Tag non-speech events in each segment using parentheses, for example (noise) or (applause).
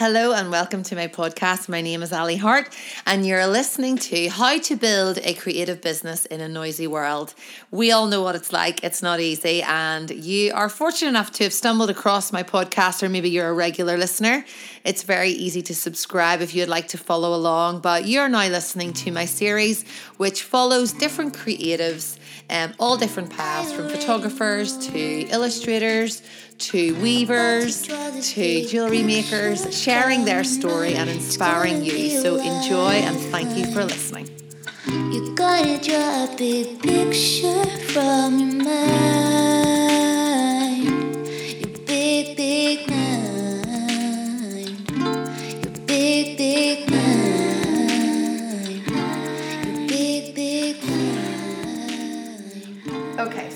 Hello and welcome to my podcast. My name is Ali Hart, and you're listening to How to Build a Creative Business in a Noisy World. We all know what it's like, it's not easy, and you are fortunate enough to have stumbled across my podcast, or maybe you're a regular listener. It's very easy to subscribe if you'd like to follow along, but you're now listening to my series, which follows different creatives, um, all different paths from photographers to illustrators to weavers to jewellery makers, sharing their story and inspiring you. So enjoy and thank you for listening. You gotta draw a big picture from your mind.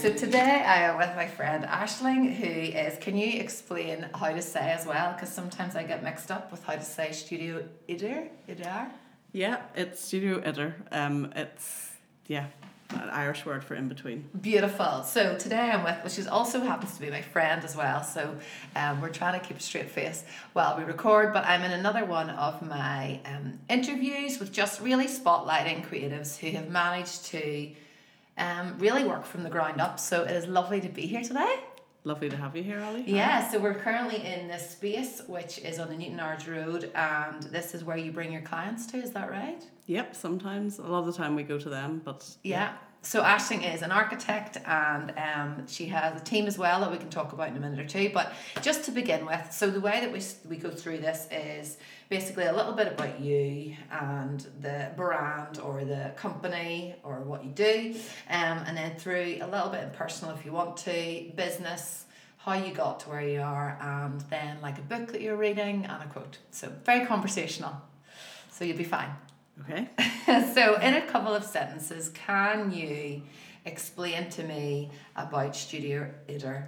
So today I am with my friend Ashling, who is. Can you explain how to say as well? Because sometimes I get mixed up with how to say studio idir, idar. Yeah, it's studio idir. Um, it's yeah, an Irish word for in between. Beautiful. So today I'm with, well, she also happens to be my friend as well. So um, we're trying to keep a straight face while we record. But I'm in another one of my um, interviews with just really spotlighting creatives who have managed to um, really work from the ground up. So it is lovely to be here today. Lovely to have you here, Ali. Yeah, so we're currently in this space, which is on the Newtownards Road, and this is where you bring your clients to. Is that right? Yep. Sometimes, a lot of the time, we go to them, but Yeah. So Ashling is an architect and um, she has a team as well that we can talk about in a minute or two. But just to begin with, so the way that we, we go through this is basically a little bit about you and the brand or the company or what you do. Um, and then through a little bit in personal if you want to, business, how you got to where you are, and then like a book that you're reading and a quote. So very conversational. So you'll be fine. okay. (laughs) so, in a couple of sentences, can you explain to me about Studio Idir?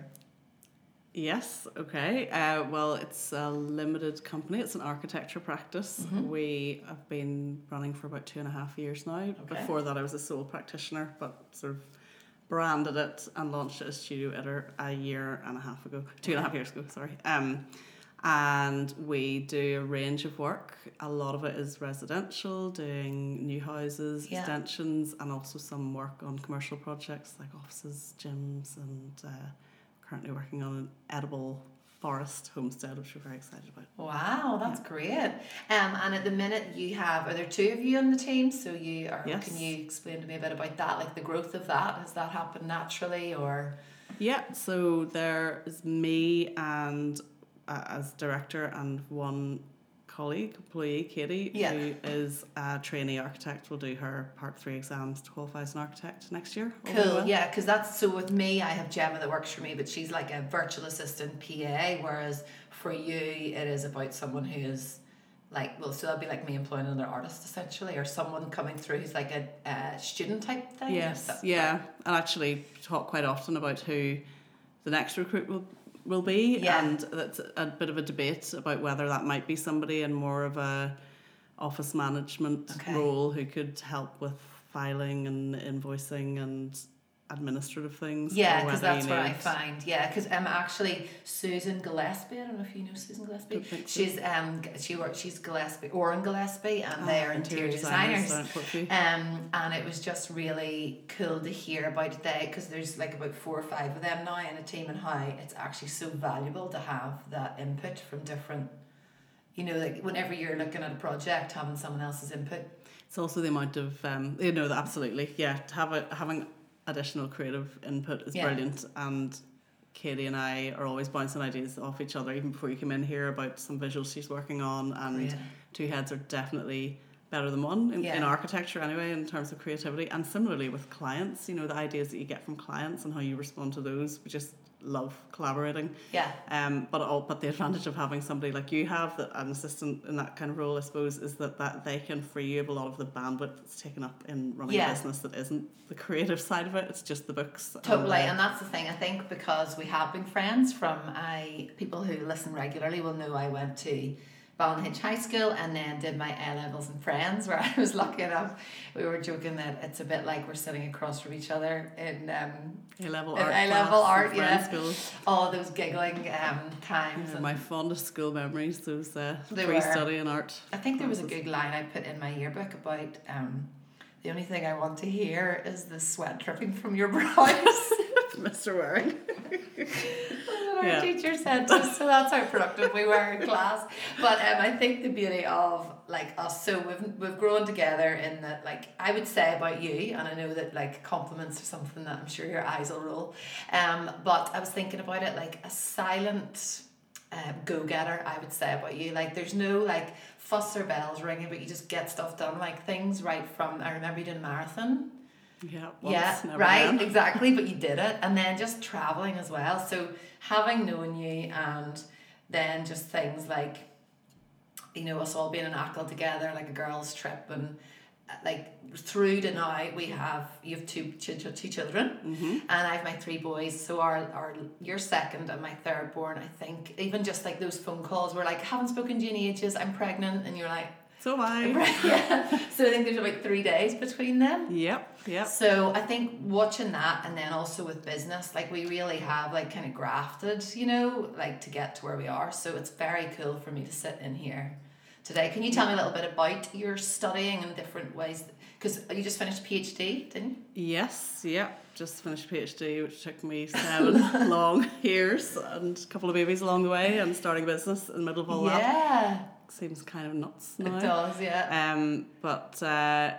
Yes, okay. Uh, well, it's a limited company. It's an architecture practice. Mm-hmm. We have been running for about two and a half years now. Before that, I was a sole practitioner, but sort of branded it and launched it as Studio Idir a year and a half ago, two and a half years ago, sorry. Um, and we do a range of work. A lot of it is residential, doing new houses, Yeah. extensions, and also some work on commercial projects like offices, gyms, and uh, currently working on an edible forest homestead, which we're very excited about. Wow, that's great. Um, and at the minute, you have are there two of you on the team? So you are. Yes. Can you explain to me a bit about that, like the growth of that? Has that happened naturally, or Yeah, so there is me and uh, as director and one colleague, employee, Katie, Yeah. who is a trainee architect, will do her part three exams to qualify as an architect next year. Cool, yeah, because that's so with me, I have Gemma that works for me, but she's like a virtual assistant PA, whereas for you, it is about someone who is like, well, so that'd be like me employing another artist essentially, or someone coming through who's like a, a student type thing. Yes, yeah, and actually talk quite often about who the next recruit will will be, Yeah. and that's a bit of a debate about whether that might be somebody in more of a office management Okay. role who could help with filing and invoicing and administrative things. Yeah, because that's what I find. Yeah, because um, actually Susan Gillespie, I don't know if you know Susan Gillespie. Think so. She's um she works she's Gillespie Oren Gillespie, and they Ah, are interior designers. Portview. Um, and it was just really cool to hear about it there because there's like about four or five of them now in a team, and how it's actually so valuable to have that input from different. You know, like whenever you're looking at a project, having someone else's input. It's also the amount of um, you know, absolutely, yeah. To have a, having additional creative input is Yeah. brilliant, and Katie and I are always bouncing ideas off each other. Even before you come in here about some visuals she's working on, and Great. two heads are definitely better than one in, in architecture anyway in terms of creativity and similarly with clients you know the ideas that you get from clients and how you respond to those we just love collaborating Yeah. um, but all, but the advantage of having somebody like you have, that an assistant in that kind of role, I suppose, is that, that they can free you up a lot of the bandwidth that's taken up in running Yeah. a business that isn't the creative (laughs) side of it. It's just the books. and Totally, and that's the thing. I think because we have been friends from I people who listen regularly will know I went to Ballynahinch High School and then did my A levels in Friends, where (laughs) I was lucky enough. We were joking that it's a bit like we're sitting across from each other in um, A level art. A-level class art, yeah. School. all those giggling um, times. Yeah, my fondest school memories, those uh, were. study and art. I think there was a good line I put in my yearbook about um, the only thing I want to hear is the sweat dripping from your (laughs) brows. (laughs) Mr. Waring. Yeah. teacher said to us, so that's how productive we were in class. But um, I think the beauty of like us, so we've we've grown together in that like I would say about you, and I know that like compliments are something that I'm sure your eyes will roll. Um, but I was thinking about it like a silent uh, go getter. I would say about you, like there's no like fuss or bells ringing, but you just get stuff done. Like things right from I remember you did a marathon Yeah, once, yeah, never right, again. exactly. But you (laughs) did it, and then just traveling as well. So having known you, and then just things like, you know, us all being in Achill together, like a girls' trip, and uh, like through to now, we have you have two two, two children, Mm-hmm. and I have my three boys. So our our your second and my third born, I think, even just like those phone calls were like, haven't spoken to you in ages. I'm pregnant, and you're like, So am I. (laughs) yeah. So I think there's about three days between them. Yep, yep. So I think watching that and then also with business, like we really have like kind of grafted, you know, like to get to where we are. So it's very cool for me to sit in here today. Can you tell me a little bit about your studying in different ways? Because you just finished PhD, didn't you? Yes, yep. Just finished PhD, which took me seven (laughs) long years and a couple of babies along the way and starting a business in the middle of all that. Seems kind of nuts now. it does. Yeah. Um, but uh,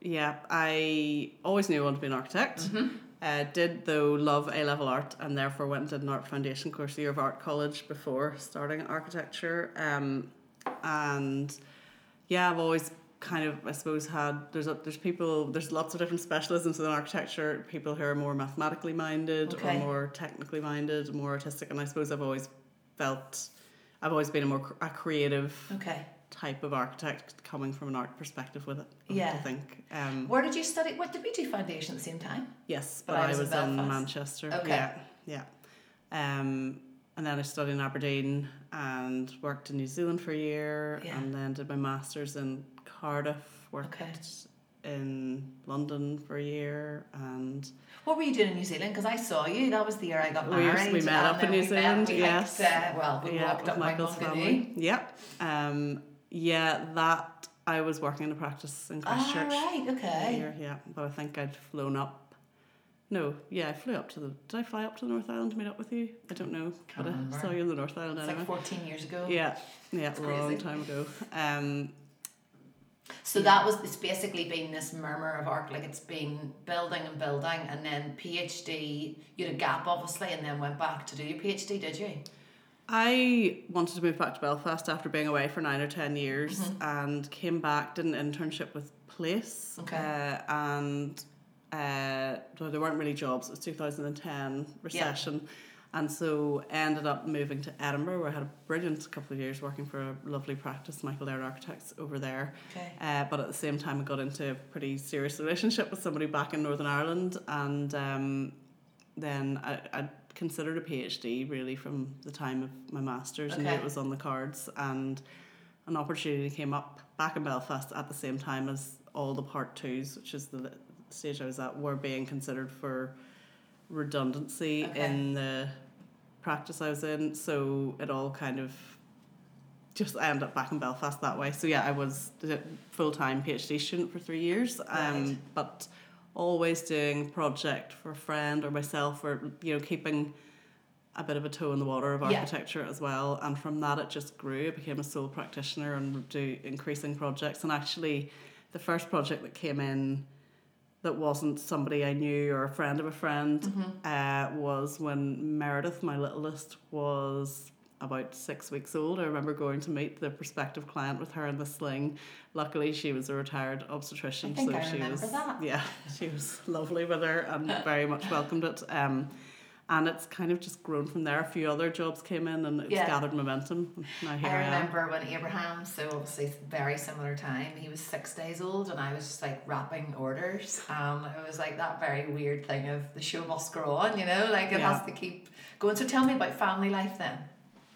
yeah, I always knew I wanted to be an architect. Mm-hmm. Uh, did though love A level art and therefore went and did an art foundation course, a year of art college before starting architecture. Um, and yeah, I've always kind of I suppose had there's a, there's people there's lots of different specialisms in architecture. People who are more mathematically minded Okay. or more technically minded, more artistic, and I suppose I've always felt I've always been a more a creative Okay. type of architect coming from an art perspective with it. Yeah. to think. Um, Where did you study? What did we do foundation at the same time? yes, But but, I I was was, in in Manchester. Okay. Yeah, yeah. Um, and then I studied in Aberdeen and worked in New Zealand for a year, Yeah. and then did my masters in Cardiff. Worked Okay. In London for a year, and What were you doing in New Zealand? Because I saw you. That was the year I got married. we met up in New we met, Zealand, we yes. hiked, uh, well, we yeah, walked up Michael's family. Yep. Um, yeah, that I was working in a practice in Ah, Christchurch. right, okay. Here, yeah, but I think I'd flown up. No, yeah, I flew up to the. Did I fly up to the North Island to meet up with you? I don't know, Can't but remember. I saw you in the North Island It's anyway. like 14 years ago. yeah, yeah, It's a long time ago. Um, So that was, it's basically been this murmur of art, like it's been building and building, and then PhD, you had a gap obviously, and then went back to do your PhD, did you? I wanted to move back to Belfast after being away for nine or ten years, Mm-hmm. and came back, did an internship with Place, Okay. uh, and uh, there weren't really jobs. It was two thousand and ten recession. And so ended up moving to Edinburgh, where I had a brilliant couple of years working for a lovely practice, Michael Laird Architects, over there. Okay. Uh, but at the same time, I got into a pretty serious relationship with somebody back in Northern Ireland, and um, then I, I considered a PhD really from the time of my masters, and knew it was on the cards, and an opportunity came up back in Belfast at the same time as all the part twos, which is the stage I was at, were being considered for redundancy Okay. in the practice I was in. So it all kind of just I ended up back in Belfast that way. So yeah, I was a full time PhD student for three years. Um, Right. but always doing project for a friend or myself, or you know, keeping a bit of a toe in the water of Yeah. architecture as well. And from that, it just grew. I became a sole practitioner and do increasing projects. And actually, the first project that came in that wasn't somebody I knew or a friend of a friend Mm-hmm. uh, was when Meredith, my littlest, was about six weeks old. I remember going to meet the prospective client with her in the sling. Luckily, she was a retired obstetrician, so I she was that. yeah, (laughs) she was lovely with her and very much welcomed it. Um, and it's kind of just grown from there. A few other jobs came in, and it's Yeah. gathered momentum. Now here I I, am. remember when Abraham, so obviously very similar time, he was six days old and I was just like wrapping orders. Um, it was like that very weird thing of the show must go on, you know, like it Yeah. has to keep going. So tell me about family life then.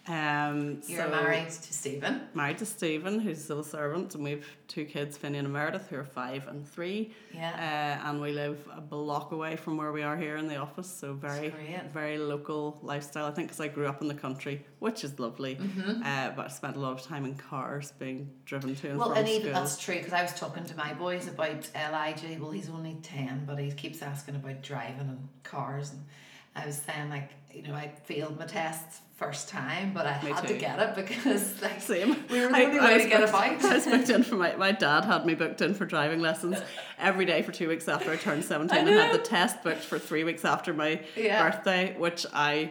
Um, You're so married to Stephen. Married to Stephen, who's a servant, and we've two kids, Finney and Meredith, who are five and three. Yeah. Uh, and we live a block away from where we are here in the office, so very, very local lifestyle. I think because I grew up in the country, which is lovely. Mm-hmm. Uh, but I spent a lot of time in cars, being driven to and Well, from and even school. that's true because I was talking to my boys about Elijah. Well, he's only ten, but he keeps asking about driving and cars, and I was saying like, you know, I failed my tests first time, but I Me had too. to get it because (laughs) like Same. we were the I- only I way to get booked- about. (laughs) I was booked in for my my dad had me booked in for driving lessons every day for two weeks after I turned (laughs) seventeen, and had the test booked for three weeks after my Yeah. birthday, which I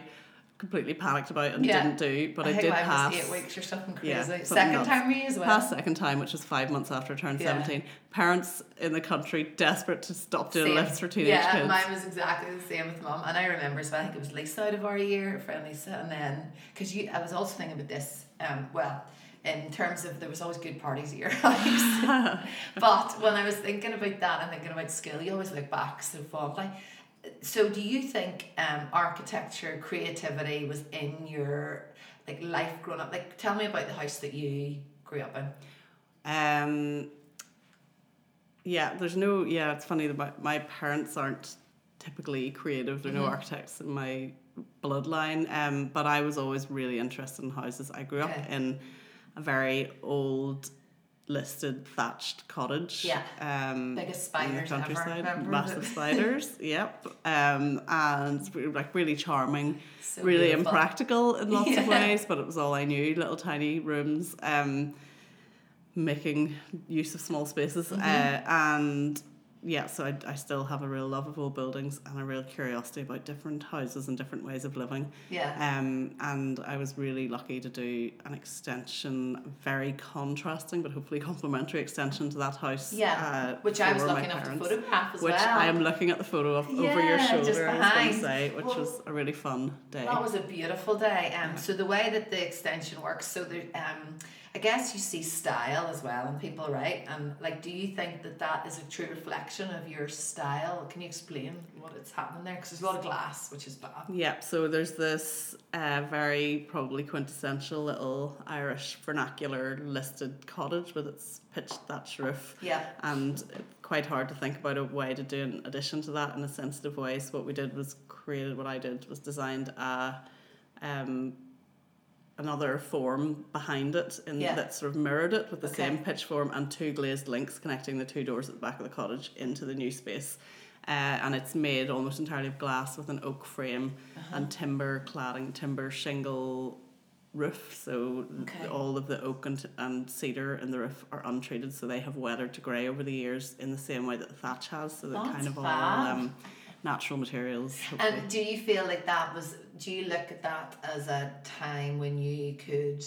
completely panicked about and Yeah. didn't do. But I, think did pass. eight weeks or something crazy. Yeah, something Second nuts. time me as well. Past second time, which was five months after I turned Yeah. 17. Parents in the country desperate to stop doing Same. lifts for teenage yeah, kids. mine was exactly the same with mum. And I remember So I think it was Lisa out of our year, friend Lisa, and then because you, I was also thinking about this. Um, well, in terms of there was always good parties at your (laughs) house, (laughs) but when I was thinking about that and thinking about school, you always look back so fondly. So, do you think um, architecture, creativity was in your like life growing up? Like, tell me about the house that you grew up in. Um, yeah, there's no. Yeah, it's funny that my, my parents aren't typically creative. There are no architects in my bloodline. Um, but I was always really interested in houses. I grew up in a very old listed thatched cottage. Yeah. Um, Biggest in the spiders ever. countryside, remember? massive (laughs) spiders. Yep. Um, and like really charming So really beautiful. impractical in lots of (laughs) ways, but it was all I knew. Little tiny rooms, um, making use of small spaces, Mm-hmm. uh, and yeah. So I, I still have a real love of old buildings and a real curiosity about different houses and different ways of living. Yeah. Um, and I was really lucky to do an extension, very contrasting but hopefully complementary extension to that house. Yeah, uh, which I was my lucky enough to photograph as Which well. I am looking at the photo of over your Yeah, just shoulder, I was going behind. to say, which Well, was a really fun day. That was a beautiful day. Um, so the way that the extension works, so there, um, I guess you see style as well in people, right? And like, do you think that that is a true reflection of your style? Can you explain what it's happening there? Because there's a lot of glass, which is bad. Yeah, so there's this uh, very probably quintessential little Irish vernacular listed cottage with its pitched thatch roof. Yeah. And it's quite hard to think about a way to do an addition to that in a sensitive way. So what we did was created what I did was designed a um another form behind it and Yeah. that sort of mirrored it with the Okay. same pitch form and two glazed links connecting the two doors at the back of the cottage into the new space. Uh, and it's made almost entirely of glass with an oak frame Uh-huh. and timber cladding, timber shingle roof. So Okay. all of the oak and, and cedar in the roof are untreated, so they have weathered to grey over the years in the same way that the thatch has. So they're That's kind of all fab. um, natural materials. Hopefully. And do you feel like that was? Do you look at that as a time when you could,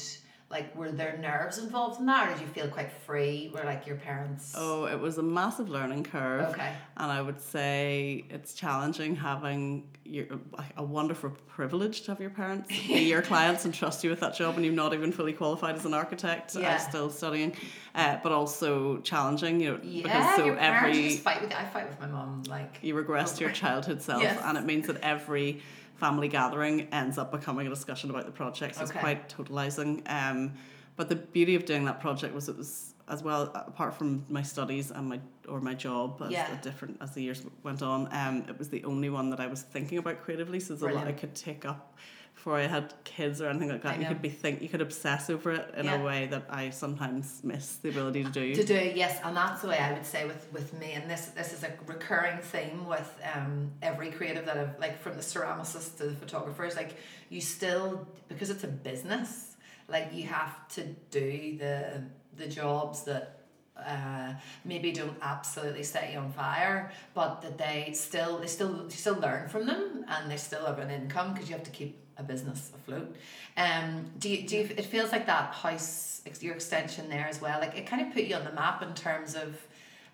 like, were there nerves involved in that, or did you feel quite free? Were like your parents? Oh, it was a massive learning curve. Okay. And I would say it's challenging having your, a wonderful privilege to have your parents be your (laughs) clients and trust you with that job and you're not even fully qualified as an architect. Yeah. I'm still studying, uh, but also challenging, you know, Yeah, because so every just fight with. I fight with my mom Like you regress to your childhood self Yes. and it means that every family gathering ends up becoming a discussion about the project so it's quite totalizing um, but the beauty of doing that project was it was as well apart from my studies and my or my job as Yeah. different as the years went on um, it was the only one that I was thinking about creatively so there's a lot I could take up before I had kids or anything like I that you know. could be think you could obsess over it in Yeah. a way that I sometimes miss the ability to do to do yes and that's the way i would say with with me and this this is a recurring theme with um every creative that i've like from the ceramicist to the photographers like you still because it's a business like you have to do the the jobs that uh, maybe don't absolutely set you on fire, but that they still they still you still learn from them and they still have an income because you have to keep a business afloat. Um, do you, do you, it feels like that house your extension there as well? Like it kind of put you on the map in terms of.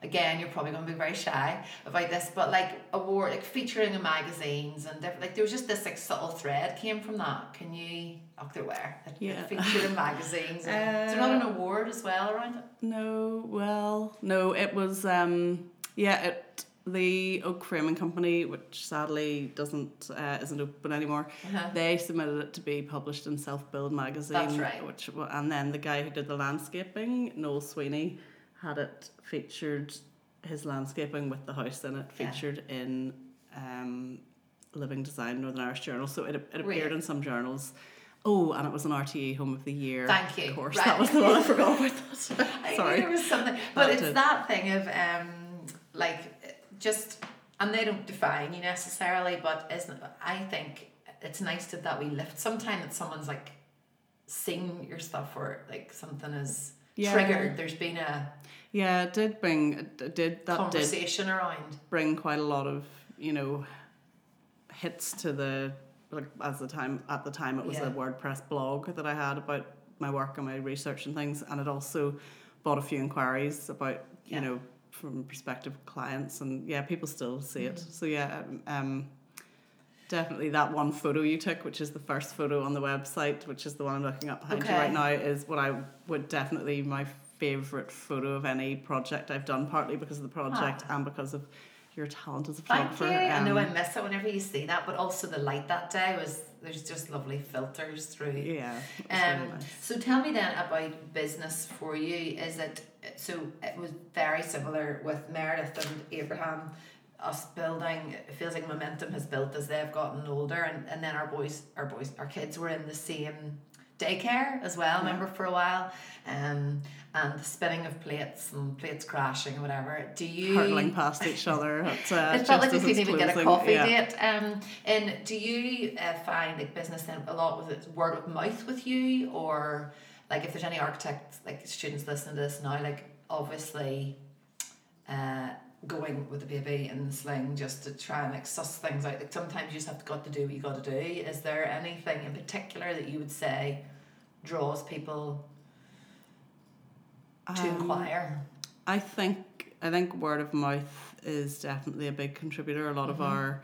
Again, you're probably going to be very shy about this, but like award, like featuring in magazines and different, like there was just this like subtle thread came from that. Can you? Oh, there were. Yeah. featured in magazines. (laughs) Is there not an award as well around it? No, well, no, it was um yeah, it the Oak Framing Company, which sadly doesn't uh, isn't open anymore, Uh-huh. they submitted it to be published in Self Build magazine. That's right. Which and then the guy who did the landscaping, Noel Sweeney, had it featured his landscaping with the house in it Yeah. featured in um, Living Design Northern Irish Journal. So it it appeared Really? in some journals. Oh, and it was an RTE Home of the Year. Thank you. Of course, Right. that was the one I (laughs) forgot about that. (laughs) I Sorry. there was something, but That it's did. that thing of um, like just, and they don't define you necessarily, but isn't I think it's nice to that we lift sometime that someone's like seen your stuff or like something is Yeah. triggered. There's been a Yeah, it did bring it did that did conversation around. bring quite a lot of you know hits to the like as the time at the time it was Yeah. a WordPress blog that I had about my work and my research and things, and it also brought a few inquiries about you know from prospective clients, and yeah, people still see it. Mm-hmm. So yeah, um, definitely that one photo you took, which is the first photo on the website, which is the one I'm looking at behind Okay. you right now, is what I would definitely my favorite photo of any project I've done, partly because of the project and because of your talent as a Thank photographer. you. I know I Um, miss it whenever you see that, but also the light that day was there's just lovely filters through. yeah, Um, really nice. So tell me then about business for you. Is it so? It was very similar with Meredith and Abraham. Us building, it feels like momentum has built as they've gotten older, and, and then our boys, our boys, our kids were in the same daycare as well. Remember for a while, um, and the spinning of plates and plates crashing and whatever. Do you hurtling past each (laughs) other. At, uh, it felt like we couldn't even get a coffee yeah. date. Um, and do you uh, find like business then a lot with it word of mouth with you, or like if there's any architects like students listening to this now, like obviously, uh, going with the baby in the sling just to try and like suss things out. Like sometimes you just have to got to do what you got to do. Is there anything in particular that you would say draws people to Um, inquire? I think I think word of mouth is definitely a big contributor. A lot Mm-hmm. of our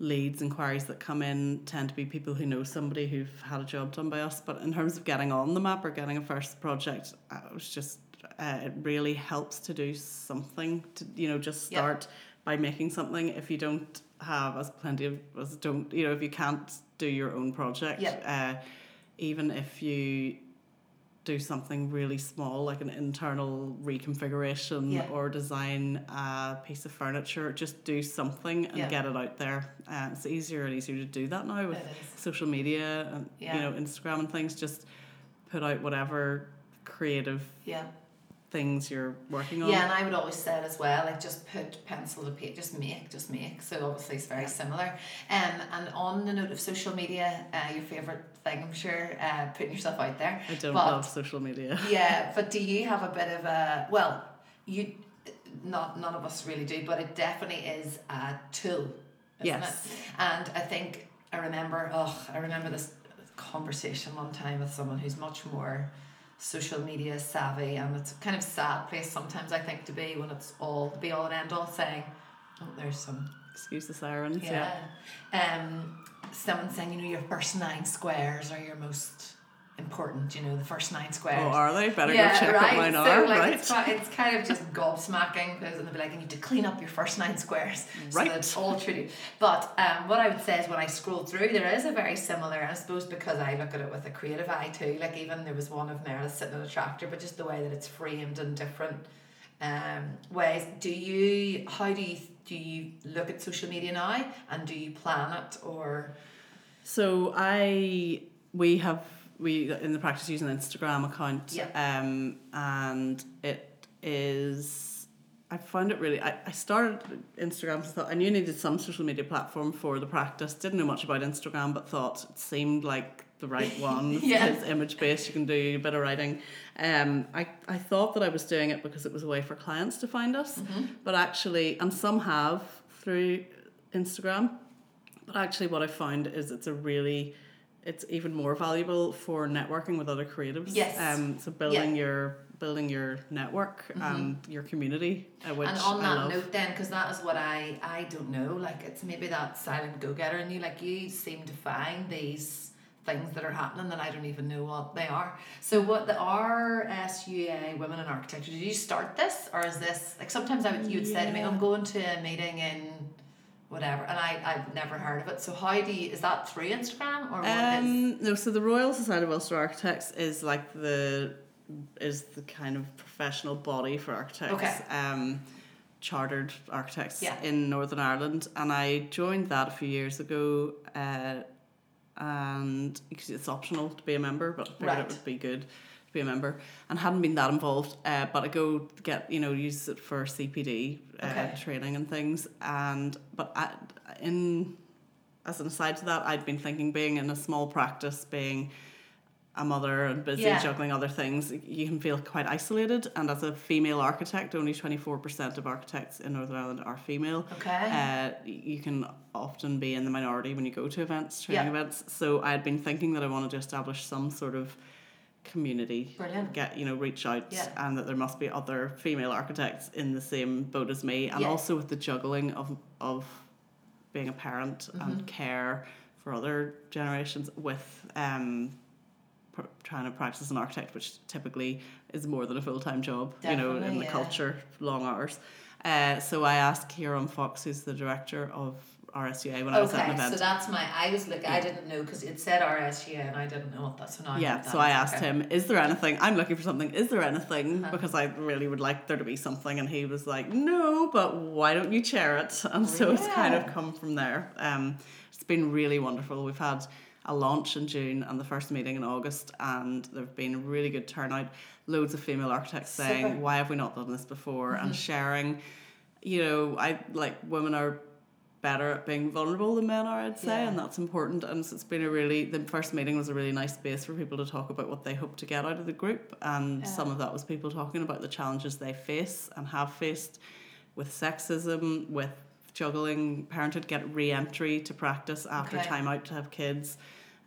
leads inquiries that come in tend to be people who know somebody who've had a job done by us. But in terms of getting on the map or getting a first project, it was just uh, it really helps to do something to you know just start by making something. If you don't have as plenty of as don't you know if you can't do your own project, uh, even if you do something really small like an internal reconfiguration Yeah. or design a piece of furniture just do something and get it out there uh, it's easier and easier to do that now with social media and Yeah. you know instagram and things just put out whatever creative Yeah. Things you're working on Yeah, and I would always say it as well, like just put pencil to paper, just make, just make. So obviously it's very similar. Um, and on the note of social media, uh, your favourite thing, I'm sure, uh, putting yourself out there. i don't but, love social media (laughs) Yeah, but do you have a bit of a, well, you, not none of us really do, but it definitely is a tool, isn't Yes. it? And I think, I remember, oh, I remember this conversation one time with someone who's much more social media savvy and it's a kind of sad place sometimes I think to be when it's all the be all and end all saying oh there's some excuse the sirens yeah, yeah. Um someone saying you know your first nine squares are your most important you know the first nine squares oh are they better yeah, go check right. what mine so are like right it's, it's kind of just gobsmacking because they'll be like, you need to clean up your first nine squares. Right. So that's all true. But um, what I would say is when I scroll through, there is a very similar, I suppose because I look at it with a creative eye too. Like even there was one of Meredith sitting in a tractor, but just the way that it's framed in different um, ways. Do you? How do you? Do you look at social media now, and do you plan it or? So I we have we in the practice use an Instagram account. Yeah. Um and it is I found it really I, I started Instagram and thought I knew I needed some social media platform for the practice. Didn't know much about Instagram but thought it seemed like the right (laughs) one. Yeah. It's image based, you can do a bit of writing. Um I, I thought that I was doing it because it was a way for clients to find us. But actually and some have through Instagram. But actually, what I found is it's a really, it's even more valuable for networking with other creatives. Yes. Um. So building your building your network and your community, uh, which and on that note then because that is what i i don't know like it's maybe that silent go-getter in you like you seem to find these things that are happening that I don't even know what they are. So what the RSUA Women in Architecture, did you start this or is this like sometimes I would you would say to me, I'm going to a meeting in whatever and I, I've never heard of it. So how do you is that through Instagram or what is Um, no, so the Royal Society of Ulster Architects is like the is the kind of professional body for architects. Okay. Um, chartered architects Yeah. in Northern Ireland, and I joined that a few years ago. Uh, and because it's optional to be a member, but I figured Right. it would be good to be a member, and hadn't been that involved. Uh, but I go get you know use it for CPD uh, Okay. training and things, and but I, in as an aside to that, I'd been thinking being in a small practice, being a mother and busy Yeah. juggling other things, you can feel quite isolated. And as a female architect, only 24% of architects in Northern Ireland are female. Okay. Uh, you can often be in the minority when you go to events, training Yeah. events. So I had been thinking that I wanted to establish some sort of community Brilliant. get you know reach out Yeah. and that there must be other female architects in the same boat as me and Yeah. also with the juggling of of being a parent Mm-hmm. and care for other generations with um pr- trying to practice as an architect which typically is more than a full-time job you know in the yeah. culture long hours uh, so I asked Kieran Fox who's the director of RSUA when I was at an Okay, event so that's my. I was looking. I didn't know because it said RSUA and I didn't know what that. So now I yeah, so I asked okay. him, "Is there anything? I'm looking for something. Is there anything? Uh-huh. Because I really would like there to be something." And he was like, "No, but why don't you chair it?" (laughs) And so it's kind of come from there. Um, it's been really wonderful. We've had a launch in June and the first meeting in August, and there've been a really good turnout. Loads of female architects saying, Super. "Why have we not done this before?" Mm-hmm. and sharing. You know, I like women are better at being vulnerable than men are, I'd say, Yeah. and that's important. And so it's been a really the first meeting was a really nice space for people to talk about what they hope to get out of the group, and Yeah. some of that was people talking about the challenges they face and have faced with sexism, with juggling parenthood, get re-entry to practice after Okay. time out to have kids.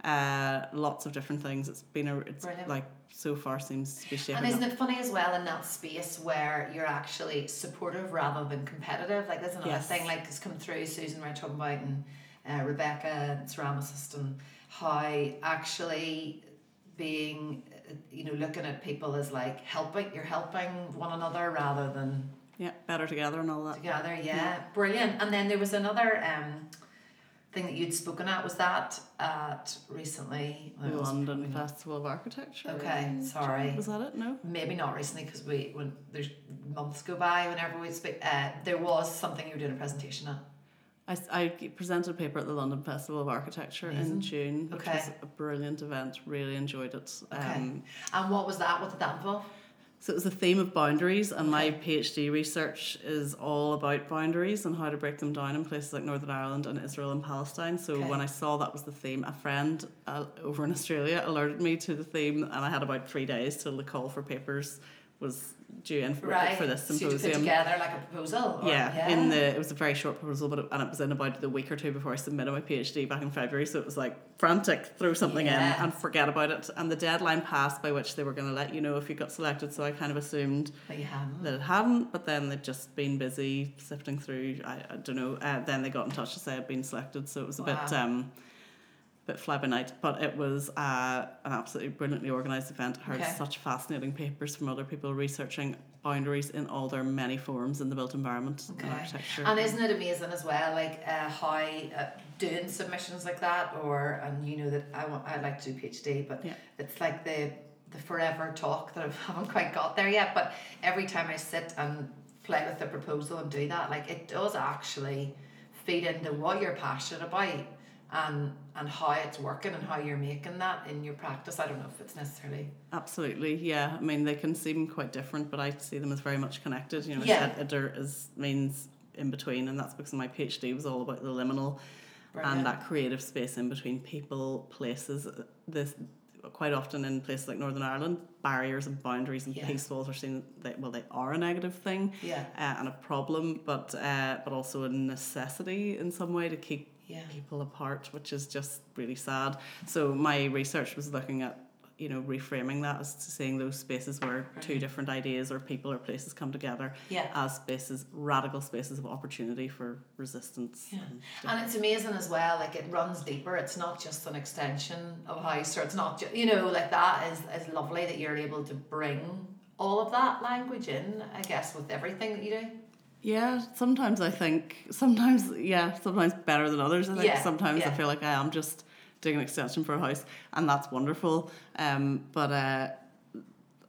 Uh, lots of different things. It's been a it's Brilliant. like so far seems to be shaping And isn't up. it funny as well in that space where you're actually supportive rather than competitive? Like there's another Yes. thing like has come through Susan we're talking about and uh, Rebecca and Ceramicist and how actually being uh, you know looking at people as like helping you're helping one another rather than Yeah, better together and all that. together yeah, brilliant and then there was another um thing that you'd spoken at was that at recently well, it was London Festival of Architecture. okay sorry Was that it? No. maybe not recently because we when there's months go by whenever we speak uh, there was something you were doing a presentation at I, I presented a paper at the London Festival of Architecture Amazing. in June, which Okay. was a brilliant event. Really enjoyed it. Okay. Um, and what was that what did that involve so it was the theme of boundaries, and my PhD research is all about boundaries and how to break them down in places like Northern Ireland and Israel and Palestine. So Okay. when I saw that was the theme, a friend uh, over in Australia alerted me to the theme, and I had about three days till the call for papers was due in for, right for this so you put together like a proposal or- Yeah, in the it was a very short proposal, but it, and it was in about the week or two before I submitted my PhD back in February. So it was like frantic, throw something Yeah. in and forget about it. And the deadline passed by which they were going to let you know if you got selected. So I kind of assumed but you hadn't that it hadn't, but then they'd just been busy sifting through. I, I don't know. Uh, then they got in touch to say I'd been selected. So it was a bit um, bit fly by night, but it was uh, an absolutely brilliantly organised event. I heard Okay. such fascinating papers from other people researching boundaries in all their many forms in the built environment Okay. and architecture. and isn't it amazing as well like uh, how uh, doing submissions like that or and you know that I want I'd like to do PhD but Yeah. it's like the the forever talk that I (laughs) haven't quite got there yet but every time I sit and play with the proposal and do that like it does actually feed into what you're passionate about and and how it's working and how you're making that in your practice I don't know if it's necessarily Absolutely, yeah. I mean, they can seem quite different, but I see them as very much connected. You know, Yeah. ed- idir is means in between, and that's because my PhD was all about the liminal brilliant. and that creative space in between people, places. This quite often in places like Northern Ireland, barriers and boundaries and Yeah. peace walls are seen. They, well, they are a negative thing yeah uh, and a problem, but uh, but also a necessity in some way to keep yeah people apart, which is just really sad. So my research was looking at, you know, reframing that as to seeing those spaces where two different ideas or people or places come together Yeah. as spaces, radical spaces of opportunity for resistance. Yeah. and And it's amazing as well, like it runs deeper. It's not just an extension of a house, or it's not just, you know, like that is, is lovely that you're able to bring all of that language in, I guess, with everything that you do. Yeah, sometimes I think sometimes yeah, sometimes better than others. I think Yeah, sometimes I feel like I am just doing an extension for a house, and that's wonderful. Um, but uh,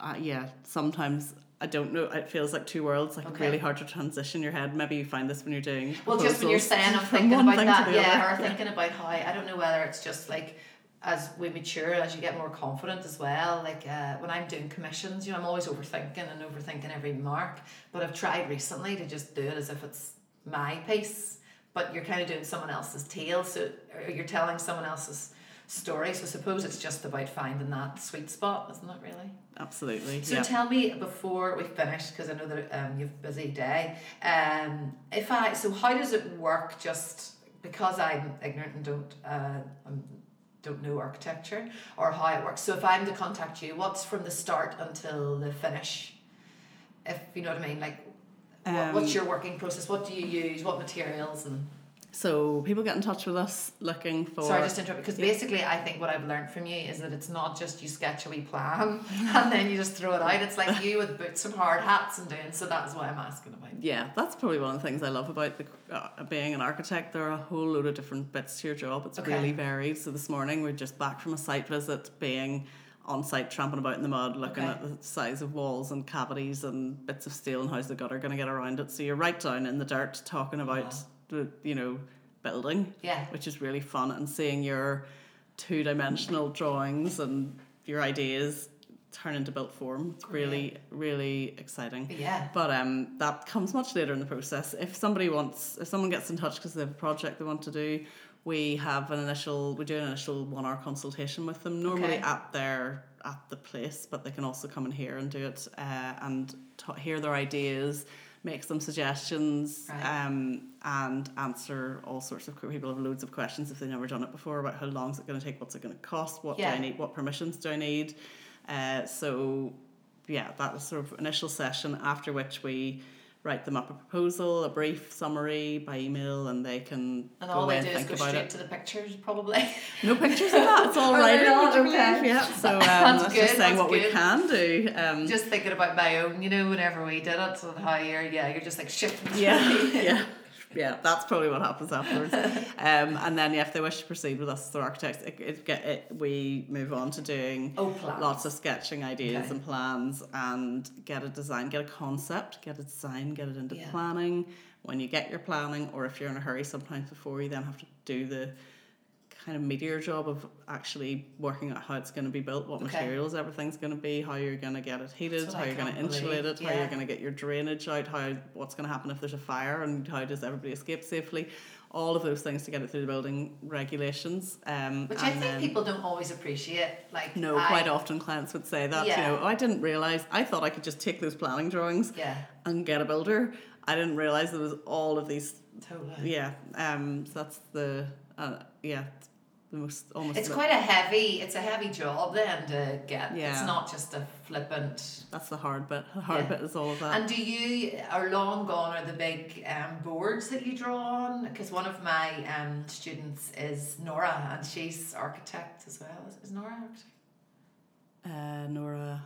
uh, yeah, sometimes I don't know. It feels like two worlds. Like Okay. really hard to transition your head. Maybe you find this when you're doing. Well, just when you're saying, I'm (laughs) thinking about that, yeah, other. or (laughs) thinking about how I don't know whether it's just like as we mature, as you get more confident as well. Like uh, when I'm doing commissions, you know, I'm always overthinking and overthinking every mark. But I've tried recently to just do it as if it's my piece, but you're kind of doing someone else's tale, so you're telling someone else's story. So I suppose it's just about finding that sweet spot, isn't it? Really. Absolutely. So yeah. tell me before we finish, because I know that um, you've a busy day. Um, if I so how does it work? Just because I'm ignorant and don't uh, um, don't know architecture or how it works. So if I'm to contact you, what's from the start until the finish? If you know what I mean, like what, what's Um, your working process? What do you use? What materials and So people get in touch with us looking for. Sorry, just interrupt because basically I think what I've learned from you is that it's not just you sketch a wee plan (laughs) and then you just throw it out. It's like you with boots and hard hats and doing. So that's what I'm asking about. Yeah, that's probably one of the things I love about the, uh, being an architect. There are a whole load of different bits to your job. It's Okay. really varied. So this morning we're just back from a site visit, being on site, tramping about in the mud, looking Okay. at the size of walls and cavities and bits of steel and how's the gutter going to get around it. So you're right down in the dirt talking about the you know building, Yeah. which is really fun, and seeing your two dimensional drawings and your ideas turn into built form. It's really really exciting. Yeah. But um, that comes much later in the process. If somebody wants, if someone gets in touch because they have a project they want to do, we have an initial, we do an initial one hour consultation with them, normally Okay. at their at the place, but they can also come in here and do it uh, and ta hear their ideas, make some suggestions, Right. um, and answer all sorts of people have loads of questions if they've never done it before about how long is it going to take, what's it going to cost, what do I need, what permissions do I need. Uh, so yeah, that was sort of initial session after which we write them up a proposal, a brief summary by email, and they can And all they do is think go about straight it. to the pictures, probably. (laughs) No pictures of that. It's all right. Not? Okay. Yeah. So (laughs) um, That's that's, good, just saying that's what we can do. Um, just thinking about my own, you know, whenever we did it, and how you're, yeah, you're just like shifting. yeah, (laughs) yeah, yeah. That's probably what happens afterwards. (laughs) Um, and then, yeah, if they wish to proceed with us as their architects, it, it, get it, we move on to doing Oh, lots of sketching ideas Okay. and plans, and get a design, get a concept, get a design, get it into Yeah. planning. When you get your planning, or if you're in a hurry, sometimes before you then have to do the kind of meatier job of actually working out how it's going to be built, what Okay. materials everything's going to be, how you're going to get it heated, how I you're going to insulate it, how you're going to get your drainage out, how what's going to happen if there's a fire, and how does everybody escape safely. All of those things to get it through the building regulations. Um, Which I think then, people don't always appreciate. Like, no, I- quite often clients would say that. Yeah. You know, oh, I didn't realize. I thought I could just take those planning drawings Yeah, and get a builder. I didn't realize there was all of these. totally. Yeah. Um. So that's the. Uh, yeah. It's almost. It's quite a heavy. It's a heavy job then to get. yeah. It's not just a flippant. That's the hard bit. The hard Yeah. bit is all of that. And do you are long gone are the big um, boards that you draw on? Because one of my um, students is Nora, and she's architect as well. Is, is Nora architect? uh, Nora.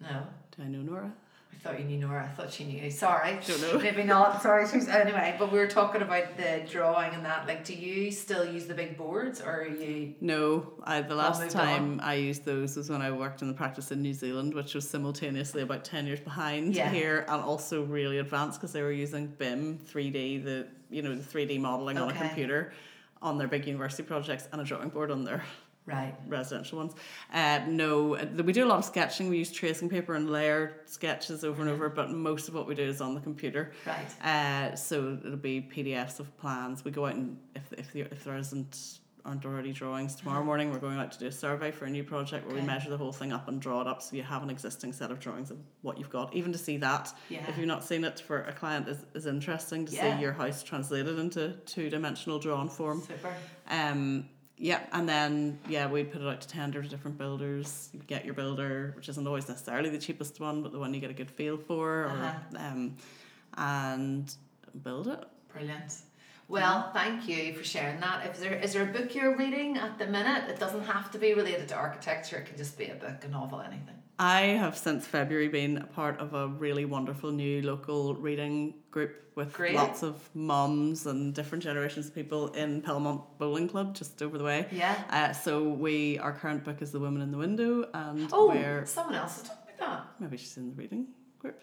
No. Do I know Nora? I thought you knew Nora. I thought she knew. Sorry. Don't know. Maybe not. Sorry. She's anyway. But we were talking about the drawing and that. Like, do you still use the big boards, or are you? No, I the last time I used those was when I worked in the practice in New Zealand, which was simultaneously about ten years behind Yeah. here, and also really advanced because they were using BIM three D, the you know the three D modeling on a computer, on their big university projects, and a drawing board on their Right. residential ones. Uh, no, we do a lot of sketching. We use tracing paper and layer sketches over and over, but most of what we do is on the computer. Right. Uh, so it'll be PDFs of plans. We go out and if if there, if there isn't aren't already drawings tomorrow morning, we're going out to do a survey for a new project where Okay. we measure the whole thing up and draw it up, so you have an existing set of drawings of what you've got. Even to see that, Yeah. if you've not seen it for a client, is is interesting to Yeah. see your house translated into two dimensional drawn form. Super. Um, Yeah, and then yeah, we'd put it out to tender to different builders. You get your builder, which isn't always necessarily the cheapest one, but the one you get a good feel for, or Uh-huh. um, and build it. Brilliant. Well, thank you for sharing that. If there is there a book you're reading at the minute, it doesn't have to be related to architecture. It can just be a book, a novel, anything. I have since February been a part of a really wonderful new local reading group with Great. lots of mums and different generations of people in Belmont Bowling Club, just over the way. Yeah. Uh, so we our current book is The Woman in the Window, and Oh, we're someone else has talked about that. maybe she's in the reading group.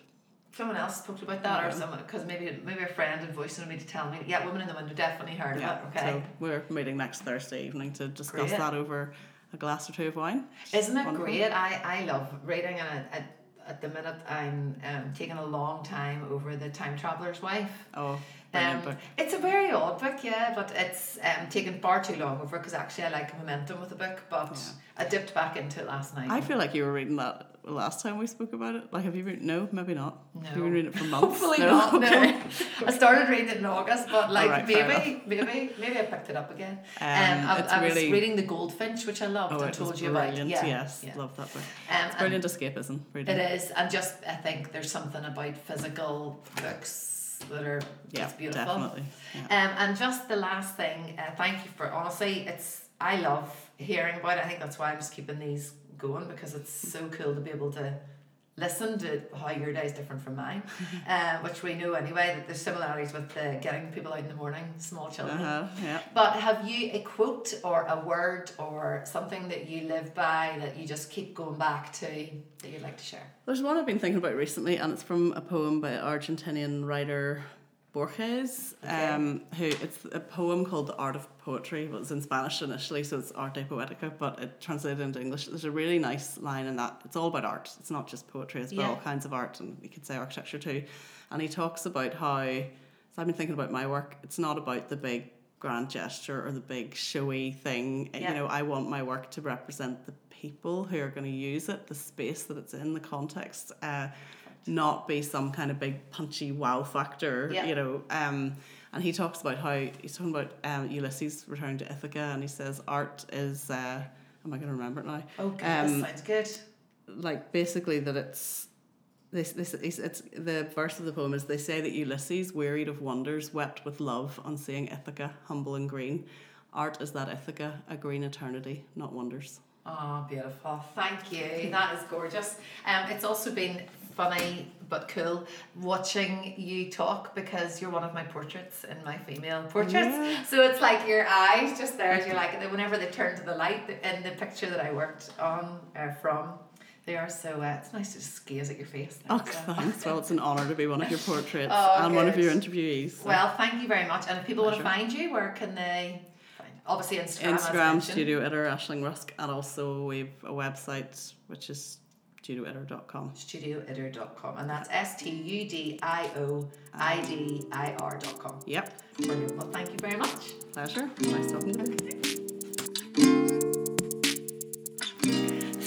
Someone else spoke about that, or someone because maybe maybe a friend had voiced me to tell me. Yeah, woman in the window definitely heard Yeah. of it. Okay. So we're meeting next Thursday evening to discuss Great. that over a glass or two of wine. Isn't it Wonderful. great? I, I love reading, and at, at, the minute I'm um, taking a long time over the Time Traveler's Wife. Oh, Um, book. it's a very odd book, yeah, but it's um, taken far too long over because actually I like momentum with the book. But I dipped back into it last night. I feel like you were reading that last time we spoke about it. Like, have you read? No, maybe not. No. You've been reading it for months. Hopefully no? not. Okay. No, I started reading it in August, but like fair maybe, maybe, maybe I picked it up again. Um, I, it's I was really- reading The Goldfinch, which I loved Oh, it told you about. brilliant. Yeah, yes, yeah. love that book. Um, It's brilliant escapism. Reading. It is, and just I think there's something about physical books that are Yeah, beautiful. definitely. Yeah. Um, and just the last thing, uh, thank you for honestly, it's I love hearing about it. I think that's why I'm just keeping these going because it's so cool to be able to listen to how your day is different from mine, (laughs) uh, which we know anyway that there's similarities with the getting people out in the morning, small children. Uh-huh, yeah. But have you a quote or a word or something that you live by that you just keep going back to that you'd like to share? There's one I've been thinking about recently, and it's from a poem by Argentinian writer Borges. Okay. Um, who it's a poem called "The Art of Poetry." It was in Spanish initially, so it's Arte Poetica, but it translated into English. There's a really nice line in that. It's all about art. It's not just poetry; it's about Yeah. all kinds of art, and you could say architecture too. And he talks about how. So I've been thinking about my work. It's not about the big grand gesture or the big showy thing. Yeah. You know, I want my work to represent the people who are going to use it, the space that it's in, the context, uh, not be some kind of big punchy wow factor, Yeah. you know. Um, and he talks about how he's talking about um, Ulysses returning to Ithaca, and he says art is. Uh, am I going to remember it now? Oh, good. Um, that sounds good. like basically that it's this this it's, it's the verse of the poem is they say that Ulysses wearied of wonders wept with love on seeing Ithaca humble and green art is that Ithaca a green eternity not wonders Oh, beautiful. Thank you. That is gorgeous. Um, it's also been funny but cool watching you talk because you're one of my portraits in my female portraits. Yeah. So it's like your eyes just there as you're (laughs) like, whenever they turn to the light in the picture that I worked on uh, from, they are so, uh, it's nice to just gaze at your face. oh Thanks, uh, thanks well it's an honor to be one of your (laughs) portraits Oh, and one of your interviewees. so. Well, thank you very much. And if people want to find you, where can they find Obviously Instagram. Instagram Studio Idir Ashling Rusk and also we've a website which is studioeditor.com studioidir.com and that's s-t-u-d-i-o-i-d-i-r.com yep Brilliant. Well, thank you very much. pleasure nice talking to you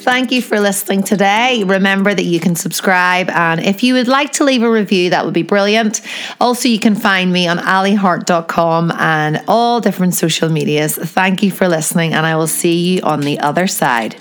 Thank you for listening today. Remember that you can subscribe, and if you would like to leave a review, that would be brilliant. Also, you can find me on alihart.com and all different social medias. Thank you for listening, and I will see you on the other side.